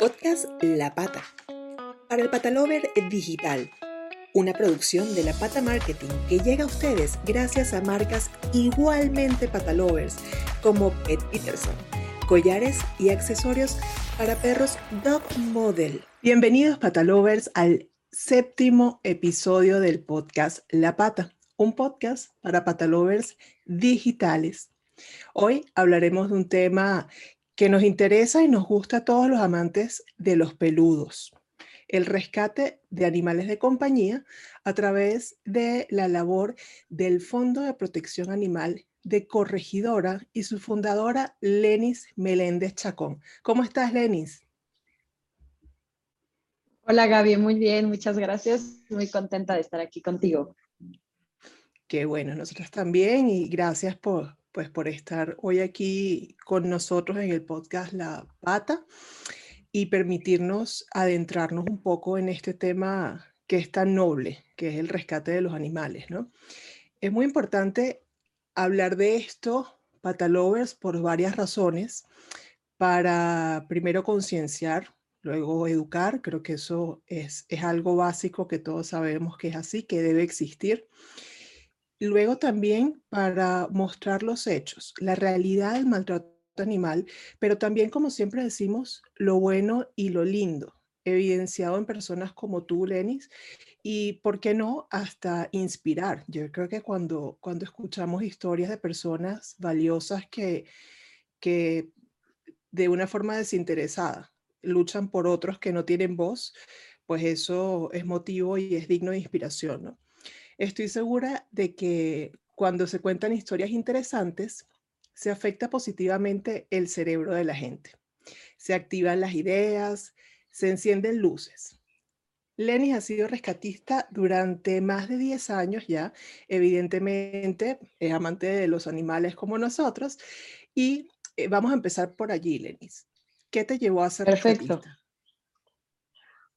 Podcast La Pata. Para el Patalover Digital. Una producción de La Pata Marketing que llega a ustedes gracias a marcas igualmente patalovers como Pet Peterson, collares y accesorios para perros Dog Model. Bienvenidos patalovers al séptimo episodio del podcast La Pata, un podcast para patalovers digitales. Hoy hablaremos de un tema que nos interesa y nos gusta a todos los amantes de los peludos, el rescate de animales de compañía a través de la labor del Fondo de Protección Animal de Corregidora y su fundadora Lenis Meléndez Chacón. ¿Cómo estás, Lenis? Hola, Gaby, muy bien, muchas gracias. Muy contenta de estar aquí contigo. Qué bueno, nosotros también y gracias por, pues por estar hoy aquí con nosotros en el podcast La Pata y permitirnos adentrarnos un poco en este tema que es tan noble, que es el rescate de los animales, ¿no? Es muy importante hablar de esto, patalovers, por varias razones, para primero concienciar, luego educar, creo que eso es, es algo básico que todos sabemos que es así, que debe existir. Luego también para mostrar los hechos, la realidad del maltrato animal, pero también, como siempre decimos, lo bueno y lo lindo, evidenciado en personas como tú, Lenis, y, ¿por qué no?, hasta inspirar. Yo creo que cuando, cuando escuchamos historias de personas valiosas que, que de una forma desinteresada luchan por otros que no tienen voz, pues eso es motivo y es digno de inspiración, ¿no? Estoy segura de que cuando se cuentan historias interesantes, se afecta positivamente el cerebro de la gente. Se activan las ideas, se encienden luces. Lenny ha sido rescatista durante más de 10 años ya. Evidentemente es amante de los animales como nosotros. Y eh, vamos a empezar por allí, Lenis. ¿Qué te llevó a ser Perfecto. rescatista?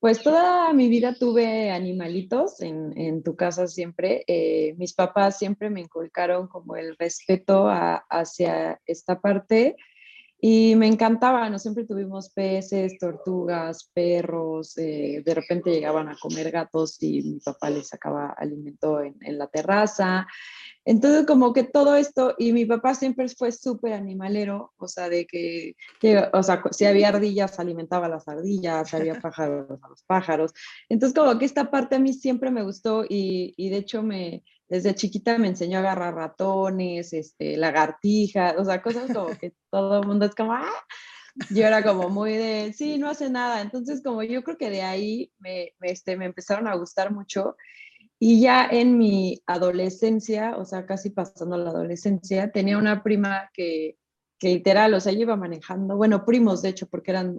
Pues toda mi vida tuve animalitos en, tu casa siempre. Eh, mis papás siempre me inculcaron como el respeto hacia esta parte y me encantaba, ¿no? Siempre tuvimos peces, tortugas, perros, eh, de repente llegaban a comer gatos y mi papá les sacaba alimento en, en la terraza. Entonces, como que todo esto, y mi papá siempre fue súper animalero, o sea, de que, o sea, si había ardillas, alimentaba a las ardillas, si había pájaros, a los pájaros. Entonces, como que esta parte a mí siempre me gustó y, y de hecho me, desde chiquita me enseñó a agarrar ratones, este, lagartijas, o sea, cosas como que todo el mundo es como, ¡ah! Yo era como muy de, sí, no hace nada. Entonces, como yo creo que de ahí me, este, me empezaron a gustar mucho. Y ya en mi adolescencia, o sea, casi pasando la adolescencia, tenía una prima que, que literal, o sea, ella iba manejando, bueno, primos de hecho, porque eran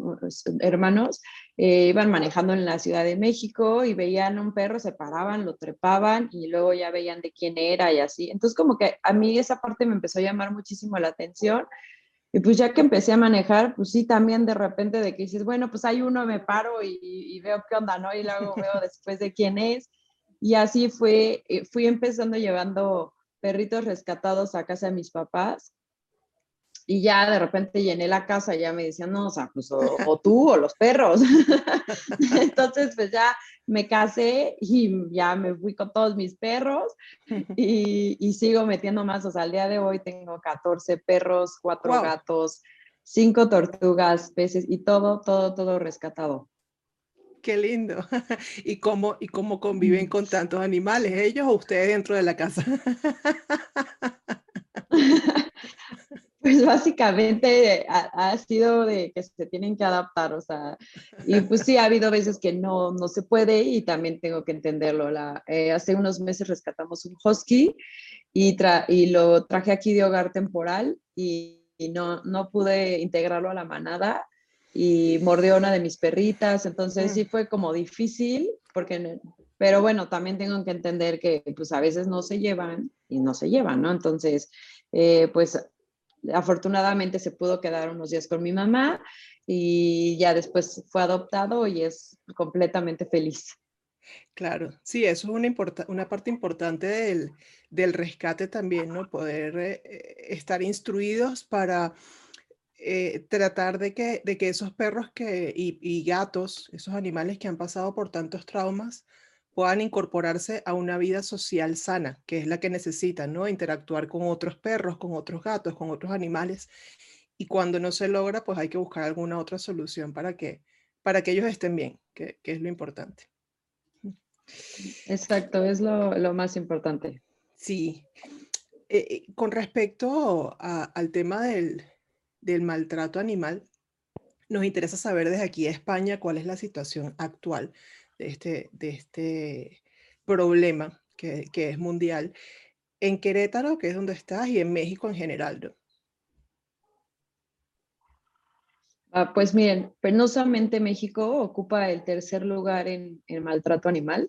hermanos, eh, iban manejando en la Ciudad de México y veían un perro, se paraban, lo trepaban y luego ya veían de quién era y así. Entonces, como que a mí esa parte me empezó a llamar muchísimo la atención. Y pues ya que empecé a manejar, pues sí, también de repente de que dices, bueno, pues hay uno, me paro y, y veo qué onda, ¿no? Y luego veo después de quién es. Y así fue, eh, fui empezando llevando perritos rescatados a casa de mis papás. Y ya de repente llené la casa y ya me decían, no, o sea, pues o, tú o los perros. Entonces, pues ya me casé y ya me fui con todos mis perros y, y, sigo metiendo más. O sea, al día de hoy tengo 14 perros, 4 gatos, 5 tortugas, peces y todo, todo, todo rescatado. Qué lindo. ¿Y cómo, ¿Y cómo conviven con tantos animales, ellos o ustedes dentro de la casa? Pues básicamente ha, sido de que se tienen que adaptar, o sea, y pues sí, ha habido veces que no, no se puede y también tengo que entenderlo. La, eh, hace unos meses rescatamos un husky y, y lo traje aquí de hogar temporal y, y no, no pude integrarlo a la manada y mordió una de mis perritas, entonces sí fue como difícil, porque, pero bueno, también tengo que entender que pues a veces no se llevan y no se llevan, ¿no? Entonces, eh, pues afortunadamente se pudo quedar unos días con mi mamá y ya después fue adoptado y es completamente feliz. Claro, sí, eso es una, parte importante del, rescate también, ¿no? Poder eh, estar instruidos para eh, tratar de que, esos perros que, y, gatos, esos animales que han pasado por tantos traumas, puedan incorporarse a una vida social sana, que es la que necesitan, ¿no? Interactuar con otros perros, con otros gatos, con otros animales. Y cuando no se logra, pues hay que buscar alguna otra solución para que, para que ellos estén bien, que, que es lo importante. Exacto, es lo, lo más importante. Sí. Eh, eh, con respecto al tema del, del maltrato animal, nos interesa saber desde aquí a España cuál es la situación actual de este, de este problema que, que, es mundial en Querétaro, que es donde estás, y en México en general. ¿no? Ah, pues miren, penosamente México ocupa el tercer lugar en, el maltrato animal,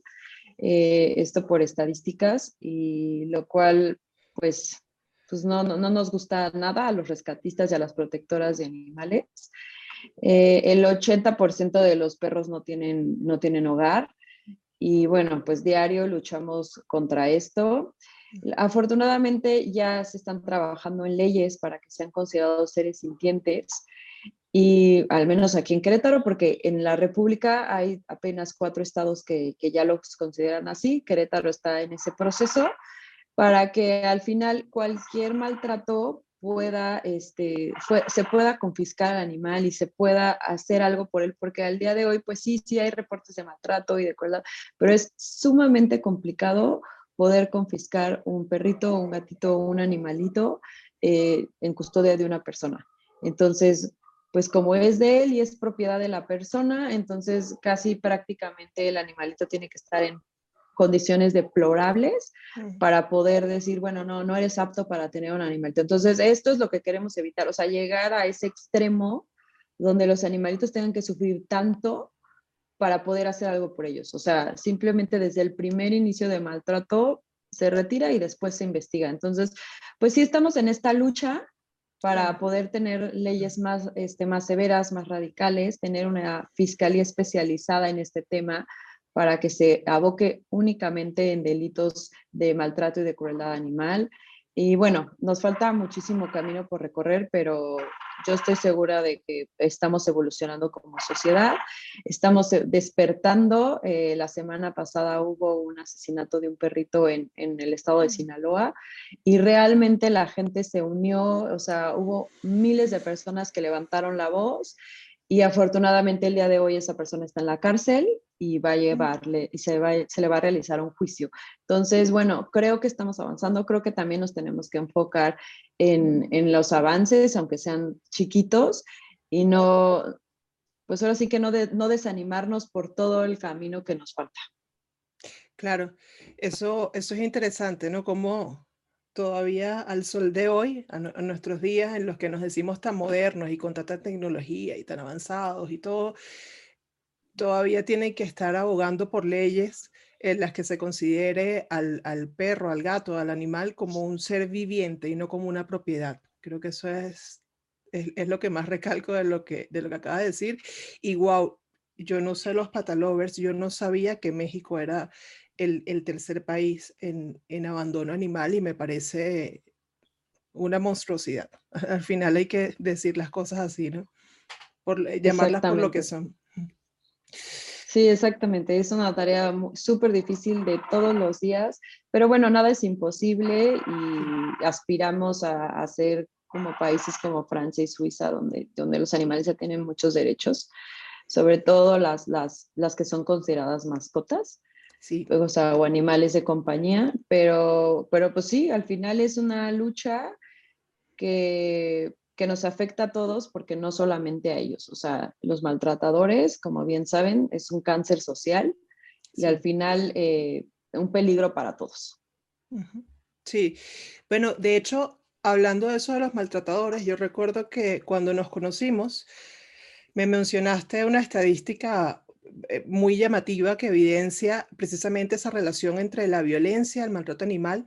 eh, esto por estadísticas, y lo cual pues, pues no, no, no, nos gusta nada a los rescatistas y a las protectoras de animales. Eh, el 80% de los perros no tienen, no tienen hogar. Y bueno, pues diario luchamos contra esto. Afortunadamente ya se están trabajando en leyes para que sean considerados seres sintientes. Y al menos aquí en Querétaro, porque en la República hay apenas cuatro estados que, que ya los consideran así, Querétaro está en ese proceso, para que al final cualquier maltrato pueda, este, se pueda confiscar al animal y se pueda hacer algo por él, porque al día de hoy, pues sí, sí hay reportes de maltrato y de acuerdo, pero es sumamente complicado poder confiscar un perrito, un gatito, un animalito eh, en custodia de una persona. Entonces, pues como es de él y es propiedad de la persona, entonces casi prácticamente el animalito tiene que estar en condiciones deplorables para poder decir, bueno, no, no eres apto para tener un animalito. Entonces, esto es lo que queremos evitar, o sea, llegar a ese extremo donde los animalitos tengan que sufrir tanto para poder hacer algo por ellos. O sea, simplemente desde el primer inicio de maltrato se retira y después se investiga. Entonces, pues sí estamos en esta lucha para poder tener leyes más, este, más severas, más radicales, tener una fiscalía especializada en este tema, para que se aboque únicamente en delitos de maltrato y de crueldad animal. Y bueno, nos falta muchísimo camino por recorrer, pero yo estoy segura de que estamos evolucionando como sociedad, estamos eh, despertando. Eh, la semana pasada hubo un asesinato de un perrito en, en, el estado de Sinaloa y realmente la gente se unió, o sea, hubo miles de personas que levantaron la voz y afortunadamente el día de hoy esa persona está en la cárcel y va a llevarle y se, va, se le va a realizar un juicio. Entonces, bueno, creo que estamos avanzando, creo que también nos tenemos que enfocar en, en los avances, aunque sean chiquitos, y no, pues ahora sí que no, no desanimarnos por todo el camino que nos falta. Claro, eso, eso es interesante, ¿no? Como todavía al sol de hoy, a, nuestros días en los que nos decimos tan modernos y con tanta tecnología y tan avanzados y todo, todavía tienen que estar abogando por leyes en las que se considere al, al, perro, al gato, al animal como un ser viviente y no como una propiedad. Creo que eso es, es, es lo que más recalco de lo que, de lo que acaba de decir. Y wow, yo no sé los patalovers, yo no sabía que México era el, el tercer país en, en abandono animal y me parece una monstruosidad. Al final hay que decir las cosas así, ¿no? Por llamarlas por lo que son. Sí, exactamente. Es una tarea súper difícil de todos los días, pero bueno, nada es imposible y aspiramos a, a ser como países como Francia y Suiza, donde, donde los animales ya tienen muchos derechos, sobre todo las, las, las que son consideradas mascotas. Sí. O sea, o animales de compañía, pero, pero pues sí, al final es una lucha que que nos afecta a todos porque no solamente a ellos, o sea, los maltratadores, como bien saben, es un cáncer social y al final eh, un peligro para todos. Sí, bueno, de hecho, hablando de eso de los maltratadores, yo recuerdo que cuando nos conocimos, me mencionaste una estadística muy llamativa que evidencia precisamente esa relación entre la violencia, el maltrato animal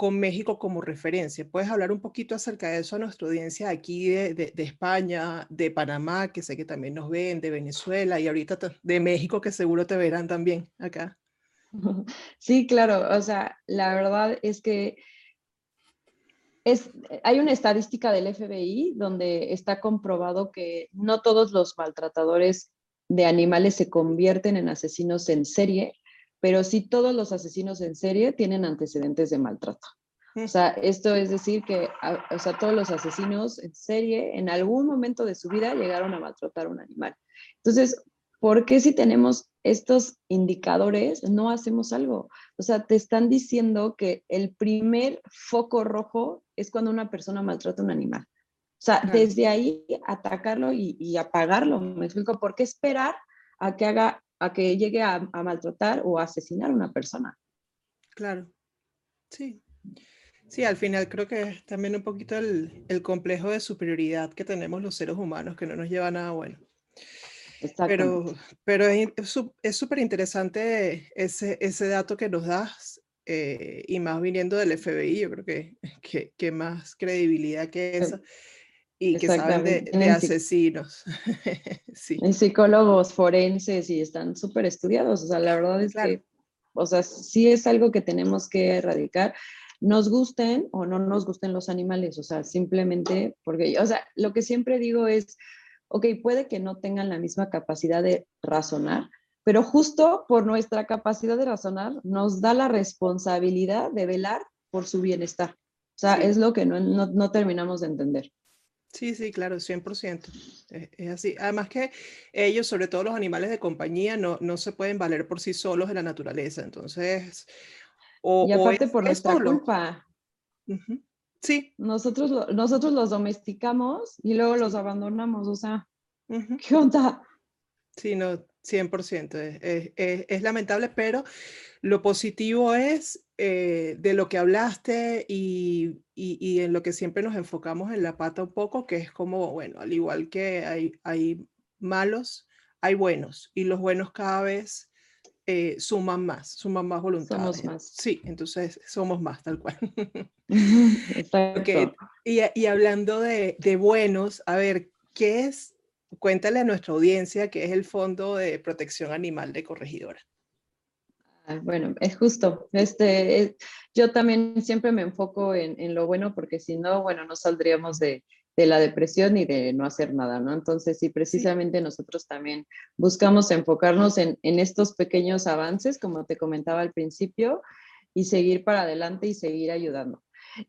con México como referencia. ¿Puedes hablar un poquito acerca de eso a nuestra audiencia aquí de, de, España, de Panamá, que sé que también nos ven, de Venezuela y ahorita de México, que seguro te verán también acá? Sí, claro. O sea, la verdad es que es, hay una estadística del FBI donde está comprobado que no todos los maltratadores de animales se convierten en asesinos en serie, pero sí todos los asesinos en serie tienen antecedentes de maltrato. O sea, esto es decir que o sea, todos los asesinos en serie en algún momento de su vida llegaron a maltratar a un animal. Entonces, ¿por qué si tenemos estos indicadores no hacemos algo? O sea, te están diciendo que el primer foco rojo es cuando una persona maltrata a un animal. O sea, desde ahí atacarlo y, apagarlo. Me explico, ¿por qué esperar a que haga, a que llegue a, a maltratar o asesinar a una persona? Claro, sí. Sí, al final creo que es también un poquito el, el, complejo de superioridad que tenemos los seres humanos, que no nos lleva a nada bueno. Pero, pero es súper interesante ese, ese dato que nos das, eh, y más viniendo del FBI, yo creo que, que, que más credibilidad que esa, y que saben de, de asesinos. sí. En psicólogos forenses y están súper estudiados, o sea, la verdad es que, o sea, sí es algo que tenemos que erradicar nos gusten o no nos gusten los animales, o sea, simplemente porque, o sea, lo que siempre digo es, ok, puede que no tengan la misma capacidad de razonar, pero justo por nuestra capacidad de razonar nos da la responsabilidad de velar por su bienestar. O sea, es lo que no, no, terminamos de entender. Sí, sí, claro, 100%. Es, es, así. Además que ellos, sobre todo los animales de compañía, no, no se pueden valer por sí solos en la naturaleza. Entonces, y aparte por nuestra culpa. Sí. Nosotros, nosotros los domesticamos y luego los abandonamos, o sea, ¿qué onda? Sí, no, 100%. Es, es, es, lamentable, pero lo positivo es eh, de lo que hablaste y, y, y, en lo que siempre nos enfocamos en la pata un poco, que es como, bueno, al igual que hay, hay malos, hay buenos y los buenos cada vez eh, suman más, suman más voluntad. Somos más. Sí, entonces somos más, tal cual. okay. y, y, hablando de, de, buenos, a ver, ¿qué es? Cuéntale a nuestra audiencia qué es el Fondo de Protección Animal de Corregidora. Ah, bueno, es justo. Este, yo también siempre me enfoco en, en lo bueno porque si no, bueno, no saldríamos de, de la depresión y de no hacer nada, ¿no? Entonces, sí, precisamente nosotros también buscamos enfocarnos en, en, estos pequeños avances, como te comentaba al principio, y seguir para adelante y seguir ayudando.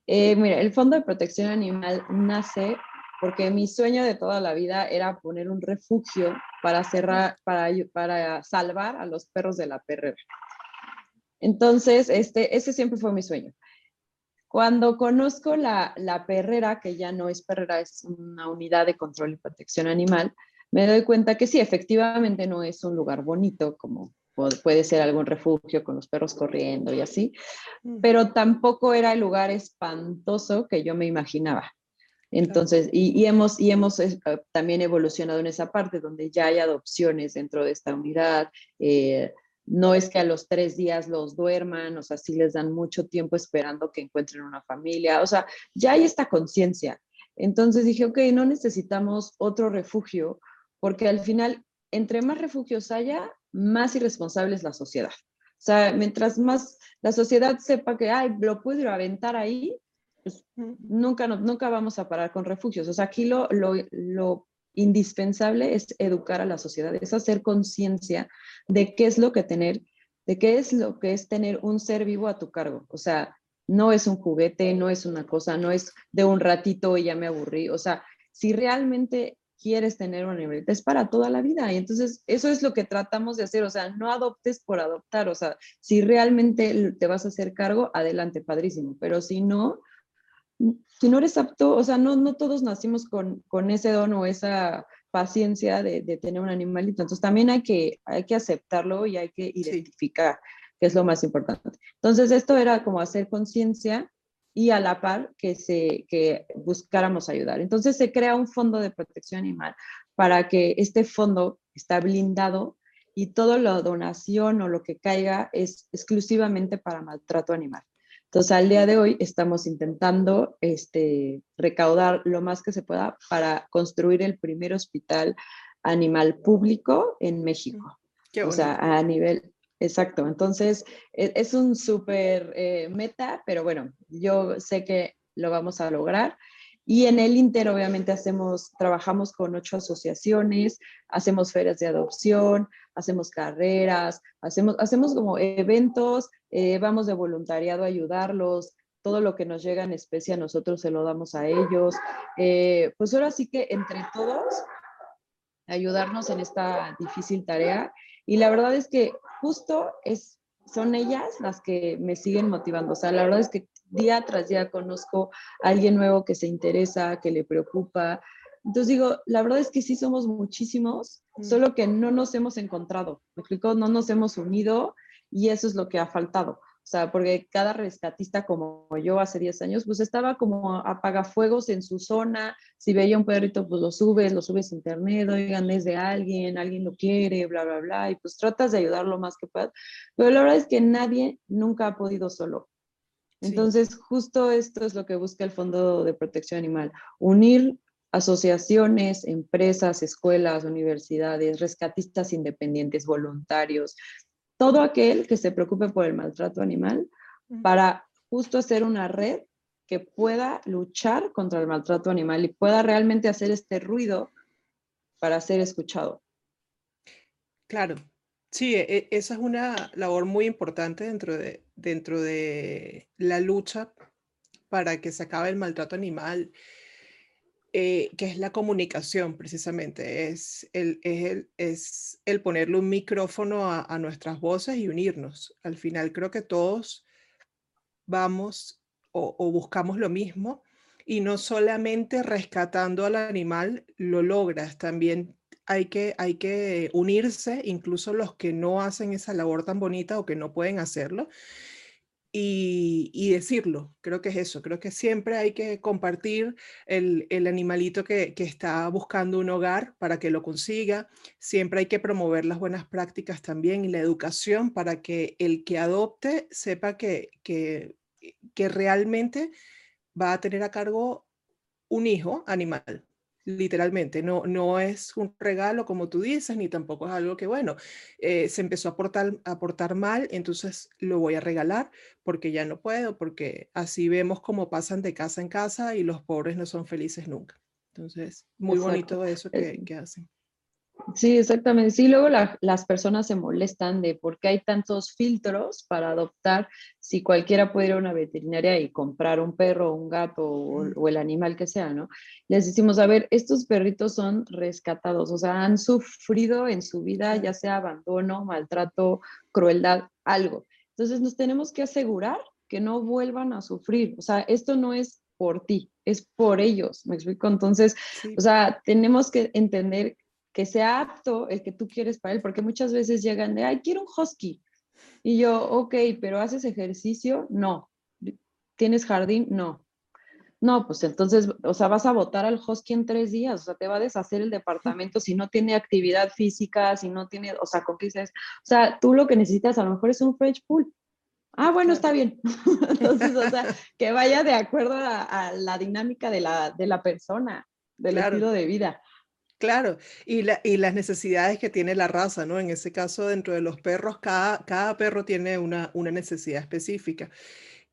Eh, mira, el Fondo de Protección Animal nace porque mi sueño de toda la vida era poner un refugio para, cerrar, para, para salvar a los perros de la perrera. Entonces, este, ese siempre fue mi sueño. Cuando conozco la, la, perrera, que ya no es perrera, es una unidad de control y protección animal, me doy cuenta que sí, efectivamente no es un lugar bonito como puede ser algún refugio con los perros corriendo y así, pero tampoco era el lugar espantoso que yo me imaginaba. Entonces, y, y, hemos, y hemos eh, también evolucionado en esa parte donde ya hay adopciones dentro de esta unidad, eh, no es que a los tres días los duerman, o sea, sí les dan mucho tiempo esperando que encuentren una familia, o sea, ya hay esta conciencia. Entonces dije, ok, no necesitamos otro refugio, porque al final, entre más refugios haya, más irresponsable es la sociedad. O sea, mientras más la sociedad sepa que, ay, lo puedo ir a aventar ahí, pues nunca, nunca vamos a parar con refugios. O sea, aquí lo, lo, lo indispensable es educar a la sociedad, es hacer conciencia de qué es lo que tener, de qué es lo que es tener un ser vivo a tu cargo. O sea, no es un juguete, no es una cosa, no es de un ratito y ya me aburrí. O sea, si realmente quieres tener un animalito, es para toda la vida. Y entonces eso es lo que tratamos de hacer. O sea, no adoptes por adoptar. O sea, si realmente te vas a hacer cargo, adelante, padrísimo. Pero si no, si no eres apto, o sea, no, no todos nacimos con, con ese don o esa paciencia de, de, tener un animalito. Entonces también hay que, hay que aceptarlo y hay que identificar, que es lo más importante. Entonces esto era como hacer conciencia y a la par que, se, que buscáramos ayudar. Entonces se crea un fondo de protección animal para que este fondo está blindado y toda la donación o lo que caiga es exclusivamente para maltrato animal. Entonces, al día de hoy estamos intentando este, recaudar lo más que se pueda para construir el primer hospital animal público en México. o sea, a nivel, exacto. Entonces, es, es un súper eh, meta, pero bueno, yo sé que lo vamos a lograr. Y en el Inter, obviamente, hacemos, trabajamos con ocho asociaciones, hacemos ferias de adopción, hacemos carreras, hacemos, hacemos como eventos, eh, vamos de voluntariado a ayudarlos, todo lo que nos llega en especie a nosotros se lo damos a ellos. Eh, pues ahora sí que entre todos, ayudarnos en esta difícil tarea. Y la verdad es que justo es, son ellas las que me siguen motivando. O sea, la verdad es que día tras día conozco a alguien nuevo que se interesa, que le preocupa. Entonces digo, la verdad es que sí somos muchísimos, mm. solo que no nos hemos encontrado, me explico, no nos hemos unido y eso es lo que ha faltado. O sea, porque cada rescatista como yo hace 10 años, pues estaba como apagafuegos en su zona. Si veía un perrito, pues lo subes, lo subes a internet, oigan, es de alguien, alguien lo quiere, bla, bla, bla, y pues tratas de ayudar lo más que puedas. Pero la verdad es que nadie nunca ha podido solo. Entonces, justo esto es lo que busca el Fondo de Protección Animal, unir asociaciones, empresas, escuelas, universidades, rescatistas independientes, voluntarios, todo aquel que se preocupe por el maltrato animal para justo hacer una red que pueda luchar contra el maltrato animal y pueda realmente hacer este ruido para ser escuchado. Claro, Sí, e, e, esa es una labor muy importante dentro de, dentro de la lucha para que se acabe el maltrato animal, eh, que es la comunicación precisamente, es el, es el, es el ponerle un micrófono a, nuestras voces y unirnos. Al final creo que todos vamos o, o buscamos lo mismo y no solamente rescatando al animal lo logras, también hay que, hay que unirse, incluso los que no hacen esa labor tan bonita o que no pueden hacerlo, y, decirlo. Creo que es eso. Creo que siempre hay que compartir el, animalito que, está buscando un hogar para que lo consiga. Siempre hay que promover las buenas prácticas también y la educación para que el que adopte sepa que, que, realmente va a tener a cargo un hijo animal literalmente, no, no es un regalo como tú dices, ni tampoco es algo que, bueno, eh, se empezó a portar, a portar mal, entonces lo voy a regalar porque ya no puedo, porque así vemos cómo pasan de casa en casa y los pobres no son felices nunca. Entonces, muy bonito eso que, que hacen. Sí, exactamente. Sí, luego las personas se molestan de por qué hay tantos filtros para adoptar si cualquiera puede ir a una veterinaria y comprar un perro, un gato o, el animal que sea, ¿no? Les decimos, a ver, estos perritos son rescatados, o sea, han sufrido en su vida ya sea abandono, maltrato, crueldad, algo. Entonces nos tenemos que asegurar que no vuelvan a sufrir. O sea, esto no es por ti, es por ellos, ¿me explico? Entonces, o sea, tenemos que entender que sea apto el que tú quieres para él, porque muchas veces llegan de, ay, quiero un husky. Y yo, ok, pero ¿haces ejercicio? No. ¿Tienes jardín? No. No, pues entonces, o sea, vas a votar al husky en tres días, o sea, te va a deshacer el departamento si no tiene actividad física, si no tiene, o sea, ¿con qué dices? O sea, tú lo que necesitas a lo mejor es un French pool. Ah, bueno, está bien. entonces, o sea, que vaya de acuerdo a, la dinámica de la, de la persona, del estilo de vida. Claro, y, las necesidades que tiene la raza, ¿no? En ese caso, dentro de los perros, cada, cada perro tiene una, una necesidad específica.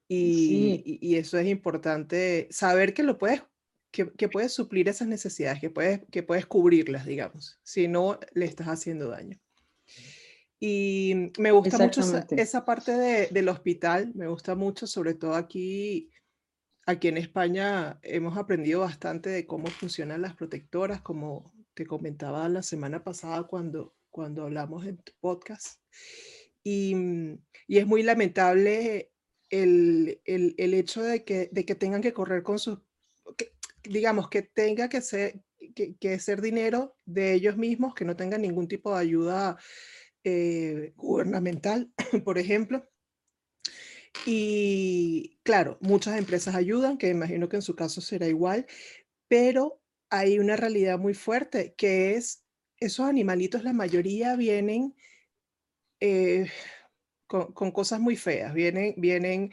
Y, eso es importante, saber que lo puedes, que, puedes suplir esas necesidades, que puedes, que puedes cubrirlas, digamos, si no le estás haciendo daño. Y me gusta mucho esa, parte del hospital, me gusta mucho, sobre todo aquí Aquí en España hemos aprendido bastante de cómo funcionan las protectoras, como te comentaba la semana pasada cuando, cuando hablamos en tu podcast. Y, mm, y es muy lamentable el, el, el, hecho de que, de que tengan que correr con sus, digamos, que tenga que ser, que, que, ser dinero de ellos mismos, que no tengan ningún tipo de ayuda eh, gubernamental, por ejemplo. Y claro, muchas empresas ayudan, que imagino que en su caso será igual, pero hay una realidad muy fuerte, que es esos animalitos, la mayoría vienen eh, con, cosas muy feas, vienen, vienen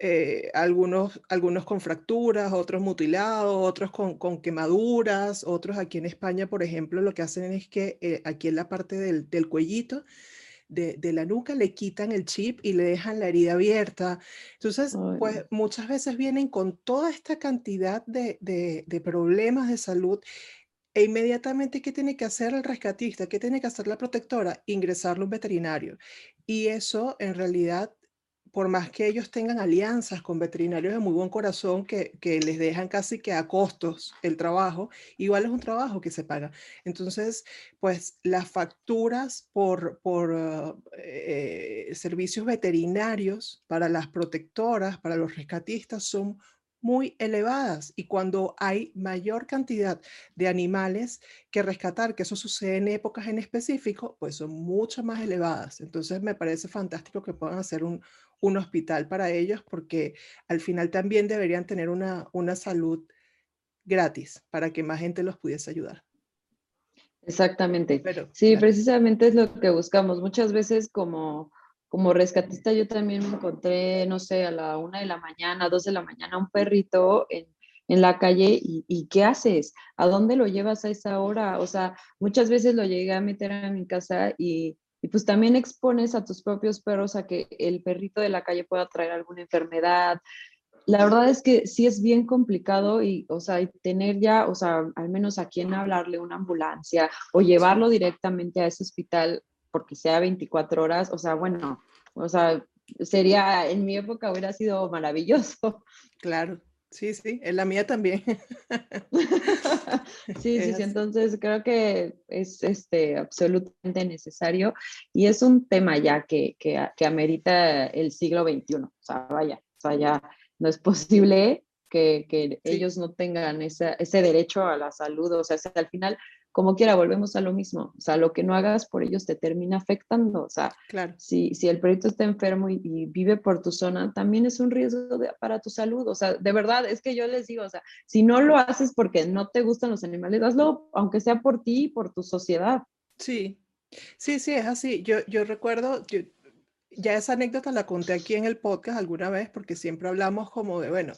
eh, algunos, algunos con fracturas, otros mutilados, otros con, quemaduras, otros aquí en España, por ejemplo, lo que hacen es que eh, aquí en la parte del, del cuellito de, la nuca, le quitan el chip y le dejan la herida abierta. Entonces, pues muchas veces vienen con toda esta cantidad de, de problemas de salud e inmediatamente, ¿qué tiene que hacer el rescatista? ¿Qué tiene que hacer la protectora? Ingresarlo a un veterinario. Y eso en realidad por más que ellos tengan alianzas con veterinarios de muy buen corazón que, les dejan casi que a costos el trabajo, igual es un trabajo que se paga. Entonces, pues las facturas por, eh, servicios veterinarios para las protectoras, para los rescatistas, son muy elevadas y cuando hay mayor cantidad de animales que rescatar, que eso sucede en épocas en específico, pues son mucho más elevadas. Entonces me parece fantástico que puedan hacer un, un hospital para ellos porque al final también deberían tener una, una salud gratis para que más gente los pudiese ayudar. Exactamente. sí, precisamente es lo que buscamos. Muchas veces como, como rescatista yo también me encontré, no sé, a la una de la mañana, dos de la mañana, un perrito en, en la calle y, y, ¿qué haces? ¿A dónde lo llevas a esa hora? O sea, muchas veces lo llegué a meter a mi casa y, y pues también expones a tus propios perros a que el perrito de la calle pueda traer alguna enfermedad. La verdad es que sí es bien complicado y, o sea, tener ya, o sea, al menos a quién hablarle una ambulancia o llevarlo directamente a ese hospital porque sea 24 horas, o sea, bueno, o sea, sería, en mi época hubiera sido maravilloso. Claro. Sí, sí, en la mía también. sí, sí, sí, entonces creo que es este, absolutamente necesario y es un tema ya que, que, que amerita el siglo XXI. O sea, vaya, o sea, ya no es posible que, que ellos no tengan ese derecho a la salud. O sea, al final como quiera, volvemos a lo mismo. O sea, lo que no hagas por ellos te termina afectando. O sea, claro. si, si el perrito está enfermo y, vive por tu zona, también es un riesgo para tu salud. O sea, de verdad, es que yo les digo, o sea, si no lo haces porque no te gustan los animales, hazlo aunque sea por ti y por tu sociedad. Sí, sí, sí, es así. Yo, yo recuerdo, ya esa anécdota la conté aquí en el podcast alguna vez porque siempre hablamos como de, bueno,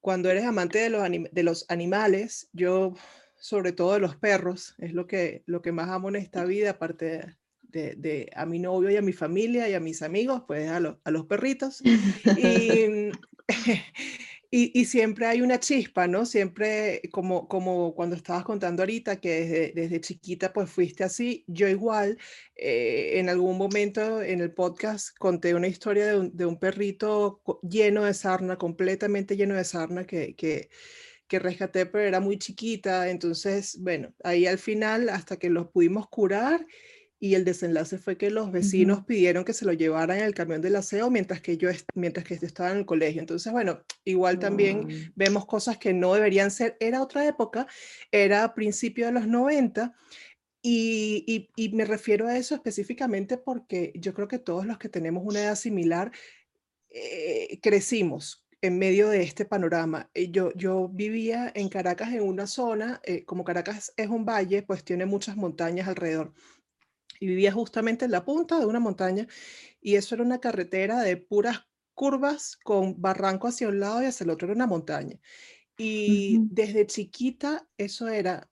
cuando eres amante de los, de los animales, yo sobre todo de los perros, es lo que, lo que más amo en esta vida, aparte de, a mi novio y a mi familia y a mis amigos, pues a, a los perritos. Y, y, siempre hay una chispa, ¿no? Siempre, como, como cuando estabas contando ahorita, que desde, desde chiquita pues fuiste así, yo igual, eh, en algún momento en el podcast conté una historia de un, de un perrito lleno de sarna, completamente lleno de sarna, que... que que rescaté, pero era muy chiquita. Entonces, bueno, ahí al final, hasta que los pudimos curar, y el desenlace fue que los vecinos pidieron que se lo llevaran en el camión del aseo mientras que yo mientras que estaba en el colegio. Entonces, bueno, igual también vemos cosas que no deberían ser. Era otra época, era a principios de los 90 y, y, me refiero a eso específicamente porque yo creo que todos los que tenemos una edad similar eh, crecimos en medio de este panorama. Eh, yo, yo vivía en Caracas en una zona, eh, como Caracas es un valle, pues tiene muchas montañas alrededor. Y vivía justamente en la punta de una montaña y eso era una carretera de puras curvas con barranco hacia un lado y hacia el otro era una montaña. Y desde chiquita eso era,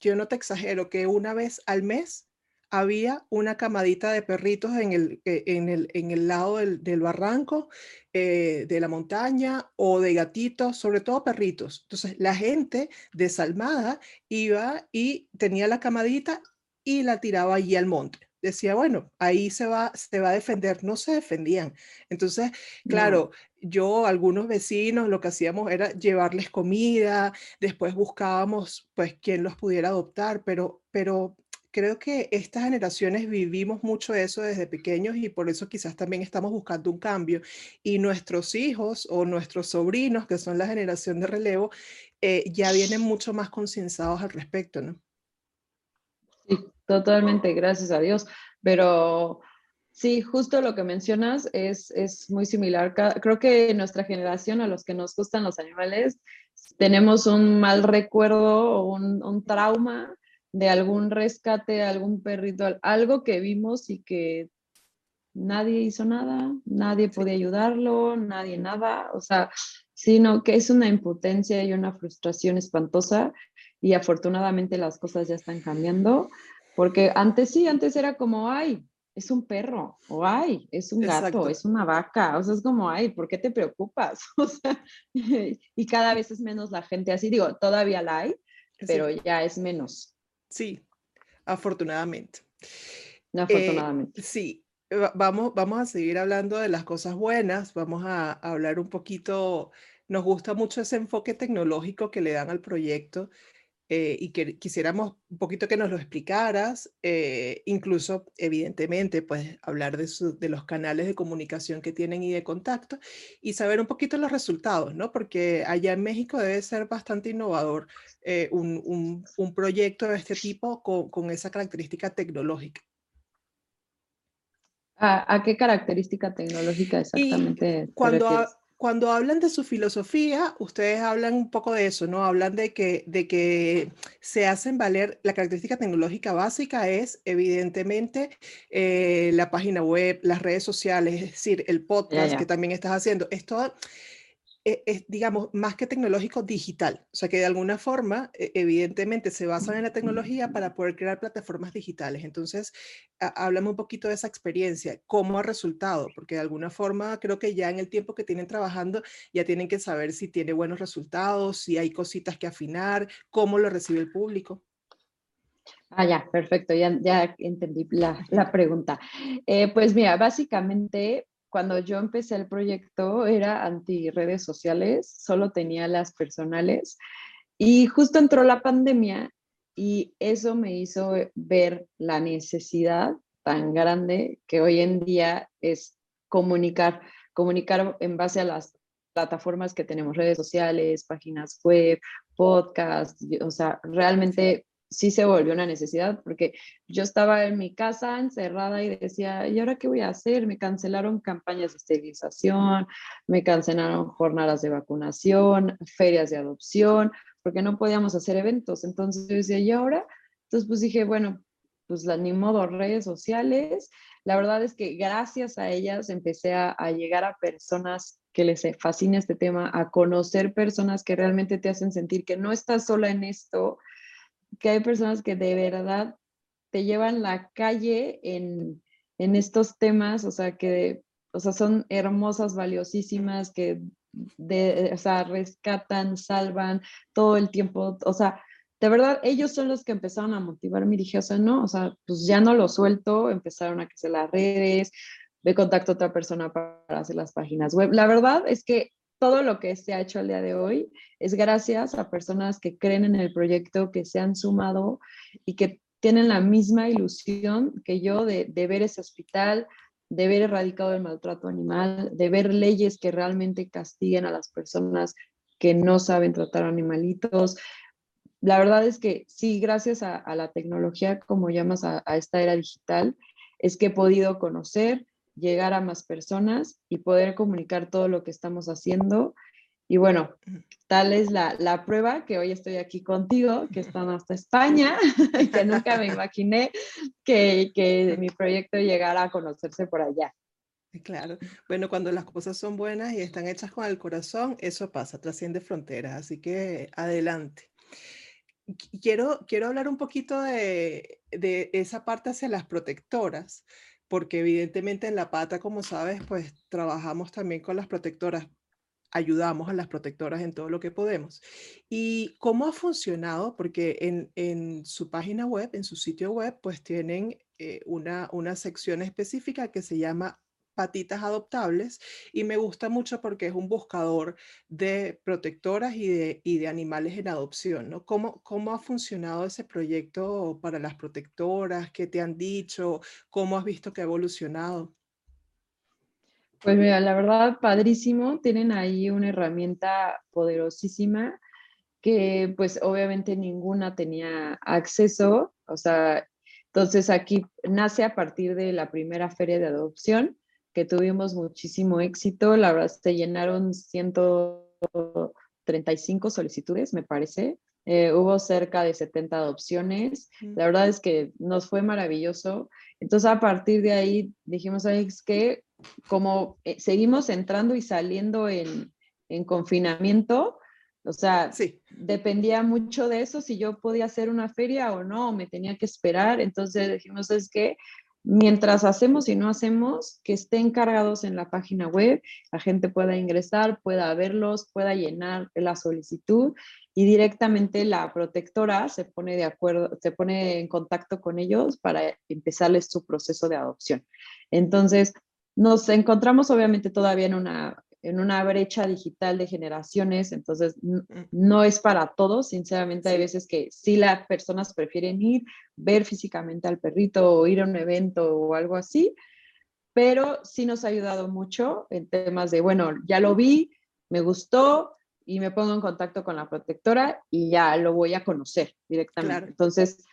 yo no te exagero, que una vez al mes había una camadita de perritos en el, eh, en el, en el lado del, del barranco, eh, de la montaña o de gatitos, sobre todo perritos. Entonces la gente desalmada iba y tenía la camadita y la tiraba allí al monte. Decía, bueno, ahí se va, se va a defender. No se defendían. Entonces, claro, yo, algunos vecinos, lo que hacíamos era llevarles comida, después buscábamos, pues, quién los pudiera adoptar, pero, pero creo que estas generaciones vivimos mucho eso desde pequeños y por eso quizás también estamos buscando un cambio. Y nuestros hijos o nuestros sobrinos, que son la generación de relevo, eh, ya vienen mucho más concienciados al respecto, ¿no? Sí, totalmente, gracias a Dios. Pero sí, justo lo que mencionas es, es muy similar. Creo que nuestra generación, a los que nos gustan los animales, tenemos un mal recuerdo o un, un trauma de algún rescate, algún perrito, algo que vimos y que nadie hizo nada, nadie podía ayudarlo, nadie nada, o sea, sino que es una impotencia y una frustración espantosa y afortunadamente las cosas ya están cambiando, porque antes sí, antes era como, ay, es un perro, o ay, es un gato, es una vaca, o sea, es como, ay, ¿por qué te preocupas? O sea, y cada vez es menos la gente así, digo, todavía la hay, pero ya es menos. Sí, afortunadamente. Afortunadamente. Eh, sí, vamos, vamos a seguir hablando de las cosas buenas, vamos a hablar un poquito, nos gusta mucho ese enfoque tecnológico que le dan al proyecto eh, y que quisiéramos un poquito que nos lo explicaras, eh, incluso evidentemente pues hablar de, de, los canales de comunicación que tienen y de contacto y saber un poquito los resultados, ¿no? Porque allá en México debe ser bastante innovador eh, un, un, un, proyecto de este tipo con, con esa característica tecnológica. ¿A, qué característica tecnológica exactamente? cuando, cuando hablan de su filosofía, ustedes hablan un poco de eso, ¿no? Hablan de que, de que se hacen valer, la característica tecnológica básica es evidentemente eh, la página web, las redes sociales, es decir, el podcast que también estás haciendo. Esto es, digamos, más que tecnológico, digital. O sea, que de alguna forma, e, evidentemente, se basan en la tecnología para poder crear plataformas digitales. Entonces, háblame un poquito de esa experiencia, cómo ha resultado, porque de alguna forma creo que ya en el tiempo que tienen trabajando, ya tienen que saber si tiene buenos resultados, si hay cositas que afinar, cómo lo recibe el público. Ah, ya, perfecto, ya, ya entendí la, la pregunta. Eh, pues mira, básicamente cuando yo empecé el proyecto era anti redes sociales, solo tenía las personales y justo entró la pandemia y eso me hizo ver la necesidad tan grande que hoy en día es comunicar, comunicar en base a las plataformas que tenemos, redes sociales, páginas web, podcast, o sea, realmente sí se volvió una necesidad porque yo estaba en mi casa encerrada y decía, ¿y ahora qué voy a hacer? Me cancelaron campañas de esterilización, me cancelaron jornadas de vacunación, ferias de adopción, porque no podíamos hacer eventos. Entonces yo decía, ¿y ahora? Entonces pues dije, bueno, pues ni modo, redes sociales. La verdad es que gracias a ellas empecé a llegar a personas que les fascina este tema, a conocer personas que realmente te hacen sentir que no estás sola en esto, que hay personas que de verdad te llevan la calle en, en estos temas, o sea, que o sea, son hermosas, valiosísimas, que de, o sea, rescatan, salvan todo el tiempo, o sea, de verdad, ellos son los que empezaron a motivarme y dije, o sea, no, o sea, pues ya no lo suelto, empezaron a crecer las redes, me contacto a otra persona para hacer las páginas web. La verdad es que todo lo que se ha hecho al día de hoy es gracias a personas que creen en el proyecto, que se han sumado y que tienen la misma ilusión que yo de, ver ese hospital, de ver erradicado el maltrato animal, de ver leyes que realmente castiguen a las personas que no saben tratar animalitos. La verdad es que sí, gracias a, la tecnología, como llamas a, a esta era digital, es que he podido conocer, llegar a más personas y poder comunicar todo lo que estamos haciendo. Y bueno, tal es la, la prueba que hoy estoy aquí contigo, que están hasta España, que nunca me imaginé que, que mi proyecto llegara a conocerse por allá. Claro, bueno, cuando las cosas son buenas y están hechas con el corazón, eso pasa, trasciende fronteras, así que adelante. Quiero, quiero hablar un poquito de, de esa parte hacia las protectoras, porque evidentemente en La Pata, como sabes, pues trabajamos también con las protectoras, ayudamos a las protectoras en todo lo que podemos. ¿Y cómo ha funcionado? Porque en, en su página web, en su sitio web, pues tienen eh, una, una sección específica que se llama patitas adoptables y me gusta mucho porque es un buscador de protectoras y de, y de animales en adopción, ¿no? ¿Cómo, ¿Cómo ha funcionado ese proyecto para las protectoras? ¿Qué te han dicho? ¿Cómo has visto que ha evolucionado? Pues mira, la verdad, padrísimo. Tienen ahí una herramienta poderosísima que pues obviamente ninguna tenía acceso. O sea, entonces aquí nace a partir de la primera feria de adopción que tuvimos muchísimo éxito. La verdad, se llenaron 135 solicitudes, me parece. Eh, hubo cerca de 70 adopciones. La verdad es que nos fue maravilloso. Entonces, a partir de ahí dijimos, es que como eh, seguimos entrando y saliendo en, en confinamiento, o sea, sí. dependía mucho de eso, si yo podía hacer una feria o no, me tenía que esperar. Entonces dijimos, es que mientras hacemos y no hacemos, que estén cargados en la página web, la gente pueda ingresar, pueda verlos, pueda llenar la solicitud y directamente la protectora se pone de acuerdo, se pone en contacto con ellos para empezarles su proceso de adopción. Entonces, nos encontramos obviamente todavía en una, en una brecha digital de generaciones, entonces mm. no es para todos, sinceramente hay veces que sí las personas prefieren ir, ver físicamente al perrito o ir a un evento o algo así, pero sí nos ha ayudado mucho en temas de, bueno, ya lo vi, me gustó y me pongo en contacto con la protectora y ya lo voy a conocer directamente. Entonces,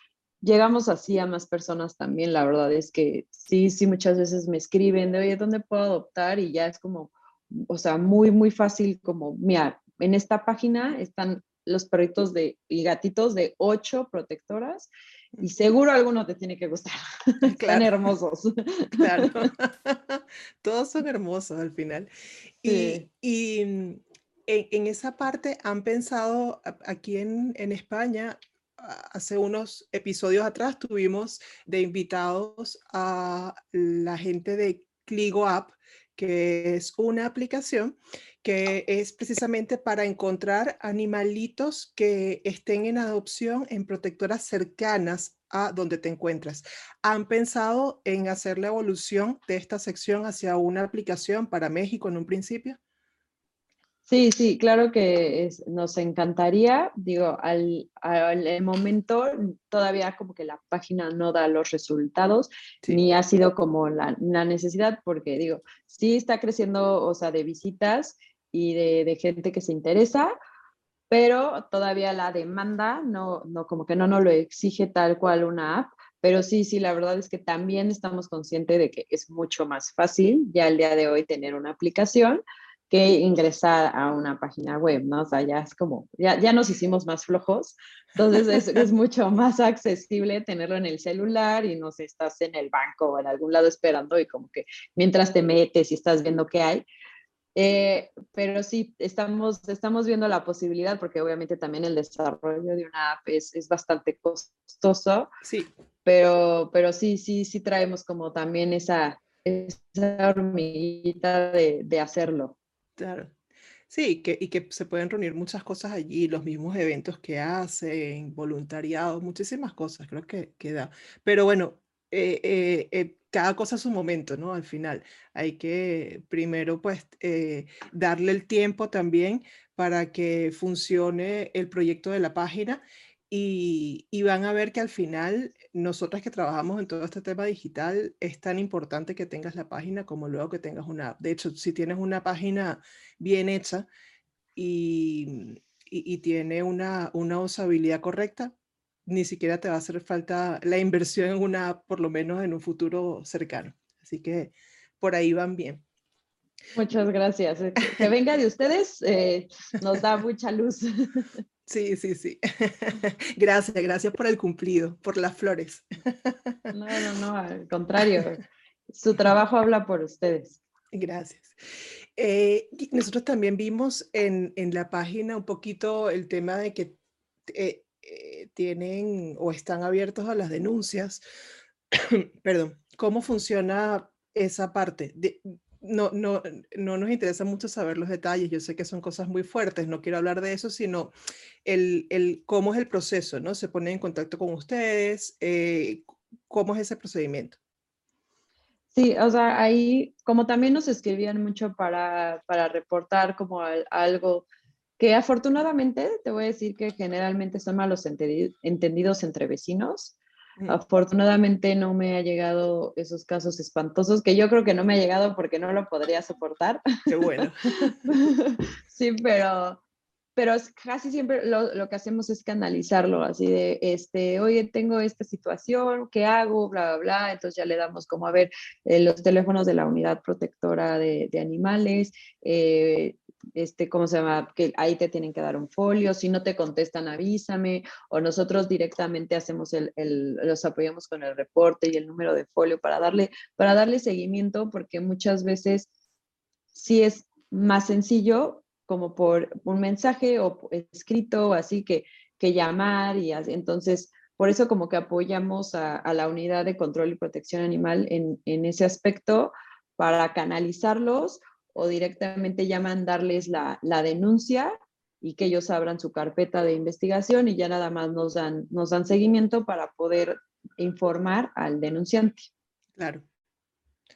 llegamos así a más personas también, la verdad es que sí, sí, muchas veces me escriben de, oye, ¿dónde puedo adoptar? Y ya es como, o sea, muy, muy fácil como, mira, en esta página están los perritos de, y gatitos de ocho protectoras y seguro alguno te tiene que gustar. Están hermosos. Claro. Todos son hermosos al final. Y, y en, en, esa parte han pensado aquí en, en España, hace unos episodios atrás tuvimos de invitados a la gente de Cligo App, que es una aplicación que es precisamente para encontrar animalitos que estén en adopción en protectoras cercanas a donde te encuentras. ¿Han pensado en hacer la evolución de esta sección hacia una aplicación para México en un principio? Sí, sí, claro que nos encantaría. Digo, al, momento todavía como que la página no da los resultados, ni ha sido como la, necesidad, porque digo, sí está creciendo, o sea, de visitas y de, gente que se interesa, pero todavía la demanda no, no, como que no nos lo exige tal cual una app. Pero sí, sí, la verdad es que también estamos conscientes de que es mucho más fácil ya el día de hoy tener una aplicación que ingresar a una página web, ¿no? O sea, ya es como, ya, ya nos hicimos más flojos, entonces es, es, mucho más accesible tenerlo en el celular y no sé, estás en el banco o en algún lado esperando y como que mientras te metes y estás viendo qué hay. Eh, pero sí, estamos, estamos viendo la posibilidad porque obviamente también el desarrollo de una app es, es bastante costoso. Sí. Pero, pero sí, sí, sí traemos como también esa, esa hormiguita de, de hacerlo. Claro. Sí, que, y que se pueden reunir muchas cosas allí, los mismos eventos que hacen, voluntariado, muchísimas cosas, creo que, queda. Pero bueno, eh, eh, eh, cada cosa a su momento, ¿no? Al final, hay que primero pues darle el tiempo también para que funcione el proyecto de la página y, van a ver que al final, nosotras que trabajamos en todo este tema digital, es tan importante que tengas la página como luego que tengas una app. De hecho, si tienes una página bien hecha y, y, tiene una, una usabilidad correcta, ni siquiera te va a hacer falta la inversión en una app, por lo menos en un futuro cercano. Así que por ahí van bien. Muchas gracias. Que venga de ustedes eh, nos da mucha luz. Sí, sí, sí. Gracias, gracias por el cumplido, por las flores. No, no, no, al contrario. Su trabajo habla por ustedes. Gracias. Eh, nosotros también vimos en, en, la página un poquito el tema de que eh, eh, tienen o están abiertos a las denuncias. Perdón, ¿cómo funciona esa parte? De, no, no, no nos interesa mucho saber los detalles, yo sé que son cosas muy fuertes, no quiero hablar de eso, sino el, el cómo es el proceso, ¿no? Se ponen en contacto con ustedes, eh, ¿cómo es ese procedimiento? Sí, o sea, ahí como también nos escribían mucho para, para reportar como algo que afortunadamente te voy a decir que generalmente son malos entendidos entre vecinos. Afortunadamente no me ha llegado esos casos espantosos, que yo creo que no me ha llegado porque no lo podría soportar. Qué bueno. sí, pero, pero casi siempre lo, lo, que hacemos es canalizarlo, así de, este, oye, tengo esta situación, ¿qué hago? Bla, bla, bla. Entonces ya le damos como, a ver, eh, los teléfonos de la unidad protectora de, de animales, eh, este, ¿cómo se llama? Que ahí te tienen que dar un folio, si no te contestan, avísame, o nosotros directamente hacemos el, el, los apoyamos con el reporte y el número de folio para darle, para darle seguimiento, porque muchas veces sí es más sencillo como por un mensaje o escrito, así que, que llamar y. Entonces, por eso como que apoyamos a, la unidad de control y protección animal en, ese aspecto para canalizarlos o directamente ya mandarles la, la denuncia y que ellos abran su carpeta de investigación y ya nada más nos dan, nos dan seguimiento para poder informar al denunciante. Claro,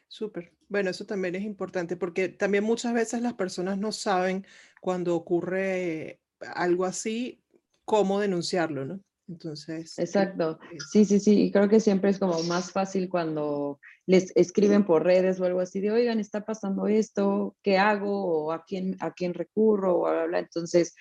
súper. Bueno, eso también es importante porque también muchas veces las personas no saben cuando ocurre algo así, cómo denunciarlo, ¿no? Entonces. Exacto. Sí, sí, sí. Y creo que siempre es como más fácil cuando les escriben por redes o algo así de, oigan, está pasando esto, ¿qué hago? O a quién, a quién recurro, o bla, bla. Entonces,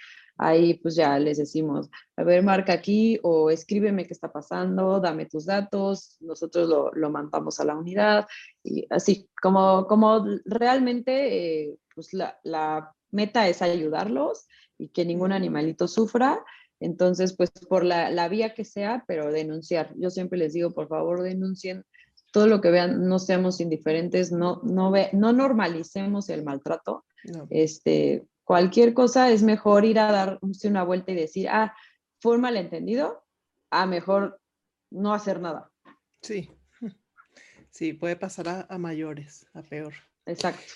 ahí pues ya les decimos, a ver, marca aquí o escríbeme qué está pasando, dame tus datos, nosotros lo, lo mandamos a la unidad y así, como, como realmente eh, pues la, la meta es ayudarlos y que ningún animalito sufra. Entonces, pues por la, la, vía que sea, pero denunciar. Yo siempre les digo, por favor, denuncien todo lo que vean, no seamos indiferentes, no, no, ve, no normalicemos el maltrato. Este, cualquier cosa es mejor ir a darse una vuelta y decir, ah, fue un malentendido, a mejor no hacer nada. Sí, sí, puede pasar a, mayores, a peor. Exacto.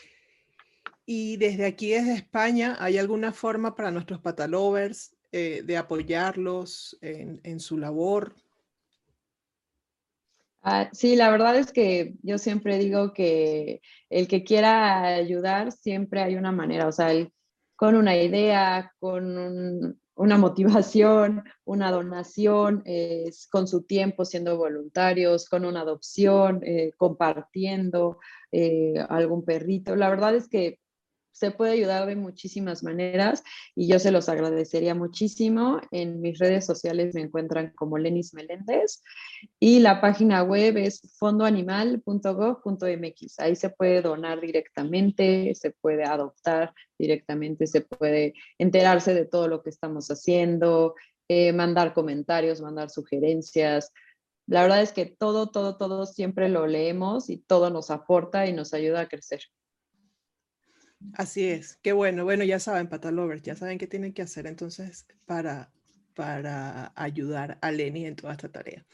Y desde aquí, desde España, ¿hay alguna forma para nuestros patalovers eh, de apoyarlos en, su labor? Ah, sí, la verdad es que yo siempre digo que el que quiera ayudar, siempre hay una manera, o sea, el con una idea, con una motivación, una donación, con su tiempo siendo voluntarios, con una adopción, eh, compartiendo eh, algún perrito. La verdad es que se puede ayudar de muchísimas maneras y yo se los agradecería muchísimo. En mis redes sociales me encuentran como Lenis Meléndez y la página web es fondoanimal.gov.mx. Ahí se puede donar directamente, se puede adoptar directamente, se puede enterarse de todo lo que estamos haciendo, eh, mandar comentarios, mandar sugerencias. La verdad es que todo, todo, todo siempre lo leemos y todo nos aporta y nos ayuda a crecer. Así es, qué bueno. Bueno, ya saben, Patalovers, ya saben qué tienen que hacer entonces para, para ayudar a Lenny en toda esta tarea.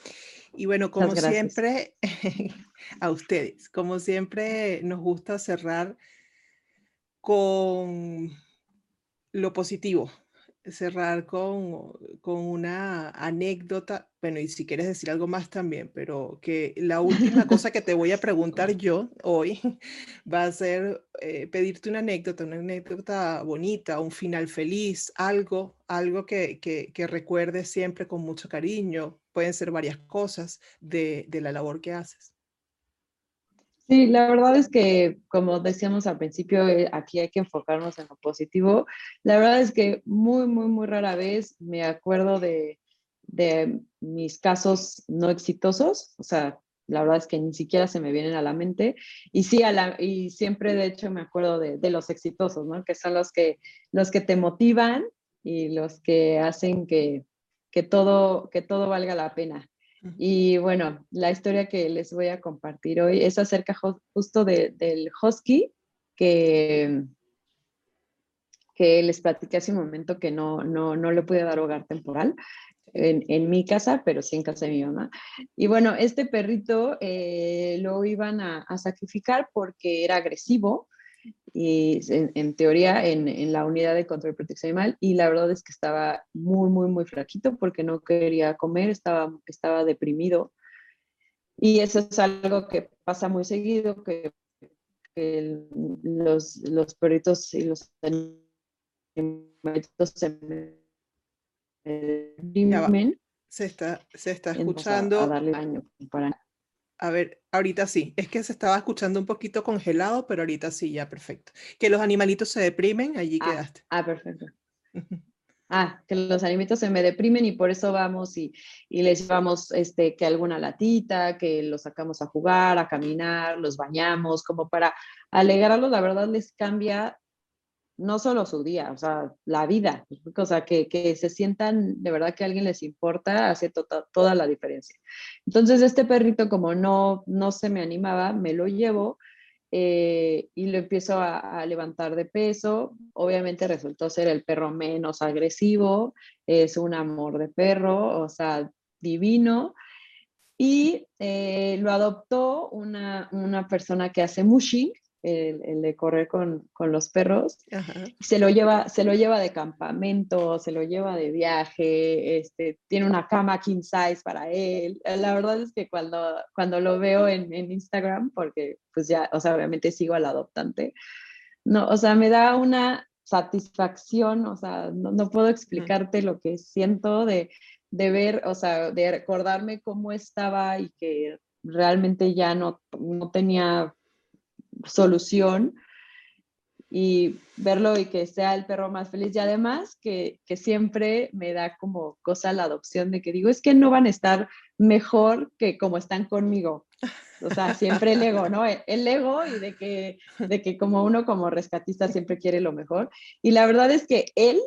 Y bueno, como siempre, a ustedes, como siempre, nos gusta cerrar con lo positivo, cerrar con, con, una anécdota, bueno, y si quieres decir algo más también, pero que la última cosa que te voy a preguntar yo hoy va a ser eh, pedirte una anécdota, una anécdota bonita, un final feliz, algo, algo que, que, que recuerdes siempre con mucho cariño, pueden ser varias cosas de, de la labor que haces. Sí, la verdad es que, como decíamos al principio, eh, aquí hay que enfocarnos en lo positivo. La verdad es que muy, muy, muy rara vez me acuerdo de, mis casos no exitosos, o sea, la verdad es que ni siquiera se me vienen a la mente. Y sí, a la, y siempre de hecho me acuerdo de, los exitosos, ¿no? Que son los que, los que te motivan y los que hacen que, que, todo, que todo valga la pena. Y bueno, la historia que les voy a compartir hoy es acerca justo del husky que, que les platiqué hace un momento que no, no, no le pude dar hogar temporal. En, en, mi casa, pero sí en casa de mi mamá. Y bueno, este perrito eh, lo iban a, a, sacrificar porque era agresivo y en, teoría en, la unidad de control y protección animal y la verdad es que estaba muy, muy, muy flaquito porque no quería comer, estaba, estaba deprimido. Y eso es algo que pasa muy seguido, que, los, los perritos y los animalitos se deprimen. Se está, se está escuchando. A, darle daño para a ver, ahorita sí. Es que se estaba escuchando un poquito congelado, pero ahorita sí, ya perfecto. Que los animalitos se deprimen, allí ah, quedaste. Ah, perfecto. ah, que los animalitos se me deprimen y por eso vamos y, y, les llevamos este, que alguna latita, que los sacamos a jugar, a caminar, los bañamos, como para alegrarlos. La verdad les cambia no solo su día, o sea, la vida, o sea, que, que se sientan de verdad que a alguien les importa, hace tota, toda la diferencia. Entonces, este perrito, como no, no se me animaba, me lo llevo eh, y lo empiezo a, levantar de peso. Obviamente resultó ser el perro menos agresivo, es un amor de perro, o sea, divino. Y eh, lo adoptó una, una, persona que hace mushing, el, de correr con, con los perros, se lo, lleva, se lo lleva de campamento, se lo lleva de viaje, este, tiene una cama king size para él. La verdad es que cuando, cuando lo veo en, en Instagram, porque pues ya, o sea, obviamente sigo al adoptante, no, o sea, me da una satisfacción, o sea, no, no puedo explicarte lo que siento de, de ver, o sea, de recordarme cómo estaba y que realmente ya no, no tenía solución y verlo y que sea el perro más feliz y además que, que, siempre me da como cosa la adopción de que digo, es que no van a estar mejor que como están conmigo. O sea, siempre el ego, ¿no? El ego y de que, de que como uno como rescatista siempre quiere lo mejor. Y la verdad es que él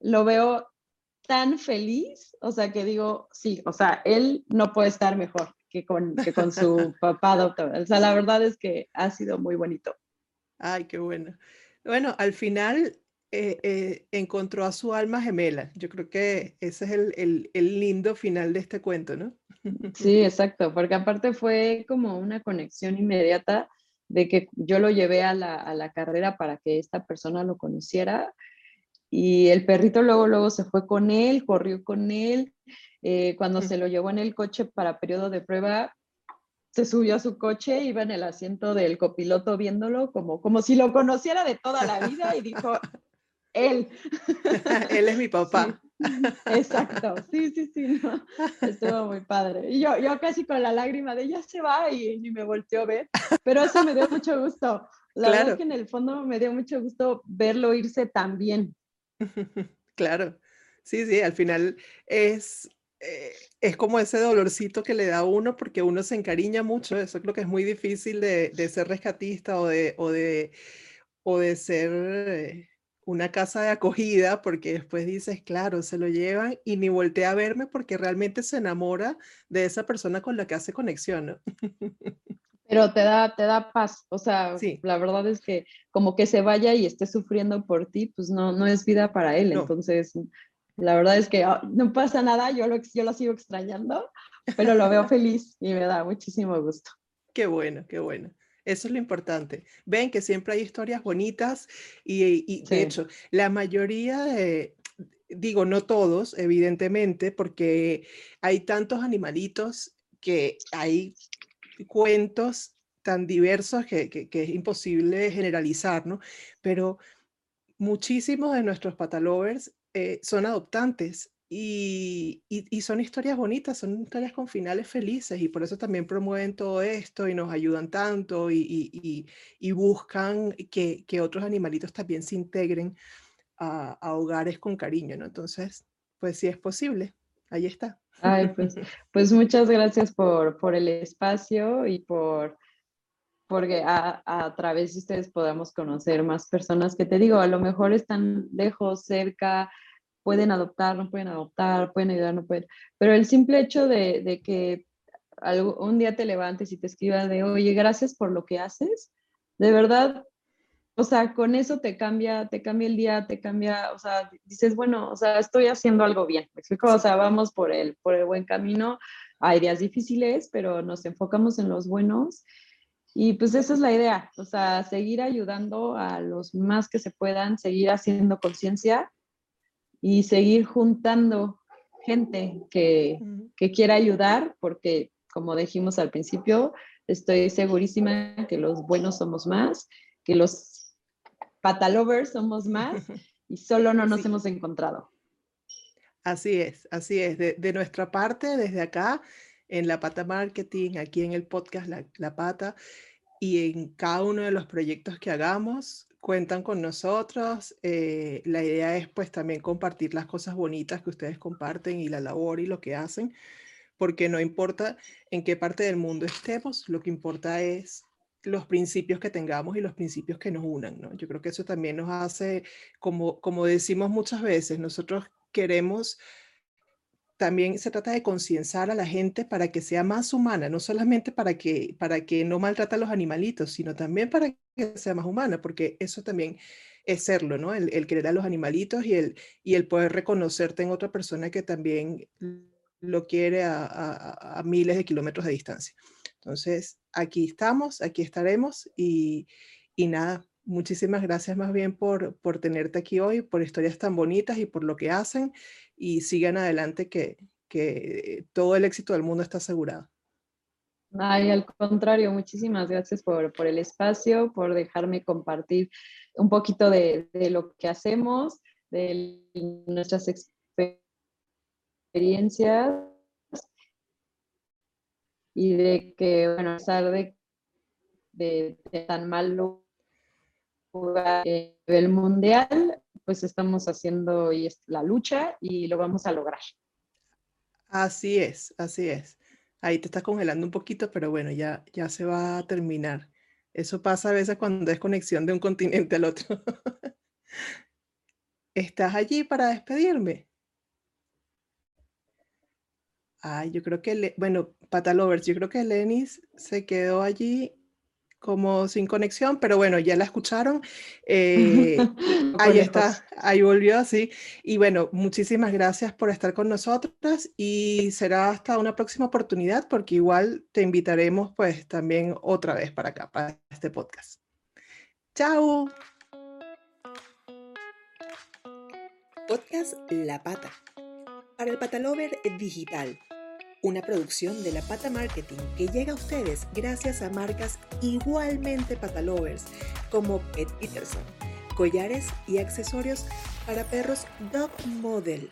lo veo tan feliz, o sea, que digo, sí, o sea, él no puede estar mejor que con, que con su papá doctor. O sea, la verdad es que ha sido muy bonito. Ay, qué bueno. Bueno, al final eh, eh, encontró a su alma gemela. Yo creo que ese es el, el, el, lindo final de este cuento, ¿no? Sí, exacto, porque aparte fue como una conexión inmediata de que yo lo llevé a la, a la carrera para que esta persona lo conociera y el perrito luego, luego se fue con él, corrió con él, eh, cuando se lo llevó en el coche para periodo de prueba, se subió a su coche, iba en el asiento del copiloto viéndolo como, como si lo conociera de toda la vida y dijo, él. él es mi papá. exacto, sí, sí, sí, estuvo muy padre. Y yo, yo casi con la lágrima de ya se va y ni me volteó a ver, pero eso me dio mucho gusto. La verdad es que en el fondo me dio mucho gusto verlo irse tan bien. Claro, sí, sí, al final es eh, es como ese dolorcito que le da a uno porque uno se encariña mucho, eso creo que es muy difícil de, ser rescatista o de, o de, o de ser eh, una casa de acogida porque después dices, claro, se lo llevan y ni voltea a verme porque realmente se enamora de esa persona con la que hace conexión, Pero te da, te da paz, o sea, la verdad es que como que se vaya y esté sufriendo por ti, pues no, no es vida para él, entonces la verdad es que ah, no pasa nada, yo lo, yo lo sigo extrañando, pero lo veo feliz y me da muchísimo gusto. Qué bueno, qué bueno. Eso es lo importante. Ven que siempre hay historias bonitas y, de hecho, la mayoría de, digo, no todos, evidentemente, porque hay tantos animalitos que hay cuentos tan diversos que, que, que es imposible generalizar, ¿no? Pero muchísimos de nuestros patalovers eh, son adoptantes y, son historias bonitas, son historias con finales felices y por eso también promueven todo esto y nos ayudan tanto y, buscan que, otros animalitos también se integren a, hogares con cariño, ¿no? Entonces, pues si es posible, ahí está. Ay, pues, pues muchas gracias por, por el espacio y por porque a, a, través de ustedes podamos conocer más personas que te digo, a lo mejor están lejos, cerca, pueden adoptar, no pueden adoptar, pueden ayudar, no pueden, pero el simple hecho de, de que un día te levantes y te escriba de, oye, gracias por lo que haces, de verdad, o sea, con eso te cambia, te cambia el día, te cambia, o sea, dices, bueno, o sea, estoy haciendo algo bien, ¿me explico? O sea, vamos por el, por el buen camino, hay días difíciles, pero nos enfocamos en los buenos. Y pues esa es la idea, o sea, seguir ayudando a los más que se puedan, seguir haciendo conciencia y seguir juntando gente que, que, quiera ayudar, porque como dijimos al principio, estoy segurísima que los buenos somos más, que los patalovers somos más y solo no nos hemos encontrado. Así es, así es. De, de, nuestra parte, desde acá, en la Pata Marketing, aquí en el podcast La, la Pata, y en cada uno de los proyectos que hagamos cuentan con nosotros. Eh, la idea es pues también compartir las cosas bonitas que ustedes comparten y la labor y lo que hacen, porque no importa en qué parte del mundo estemos, lo que importa es los principios que tengamos y los principios que nos unan, ¿no? Yo creo que eso también nos hace, como, como decimos muchas veces, nosotros queremos también se trata de concienciar a la gente para que sea más humana, no solamente para que, para que no maltrata a los animalitos, sino también para que sea más humana, porque eso también es serlo, ¿no? El, querer a los animalitos y el, y el poder reconocerte en otra persona que también lo quiere a, miles de kilómetros de distancia. Entonces, aquí estamos, aquí estaremos y, nada, muchísimas gracias más bien por, por tenerte aquí hoy, por historias tan bonitas y por lo que hacen y sigan adelante que, que todo el éxito del mundo está asegurado. Ay, al contrario, muchísimas gracias por, por el espacio, por dejarme compartir un poquito de, de lo que hacemos, de nuestras experiencias y de que, bueno, a pesar de, de, tan mal lugar a nivel mundial, pues estamos haciendo la lucha y lo vamos a lograr. Así es, así es. Ahí te estás congelando un poquito, pero bueno, ya, ya se va a terminar. Eso pasa a veces cuando es conexión de un continente al otro. ¿Estás allí para despedirme? Ay, yo creo que, bueno, Patalovers, yo creo que Lenis se quedó allí como sin conexión, pero bueno, ya la escucharon. Eh, ahí está, ahí volvió, sí. Y bueno, muchísimas gracias por estar con nosotras y será hasta una próxima oportunidad porque igual te invitaremos pues también otra vez para acá, para este podcast. Chao. Podcast La Pata para el Patalover Digital una producción de La Pata Marketing que llega a ustedes gracias a marcas igualmente patalovers como Pet Peterson, collares y accesorios para perros Dog Model.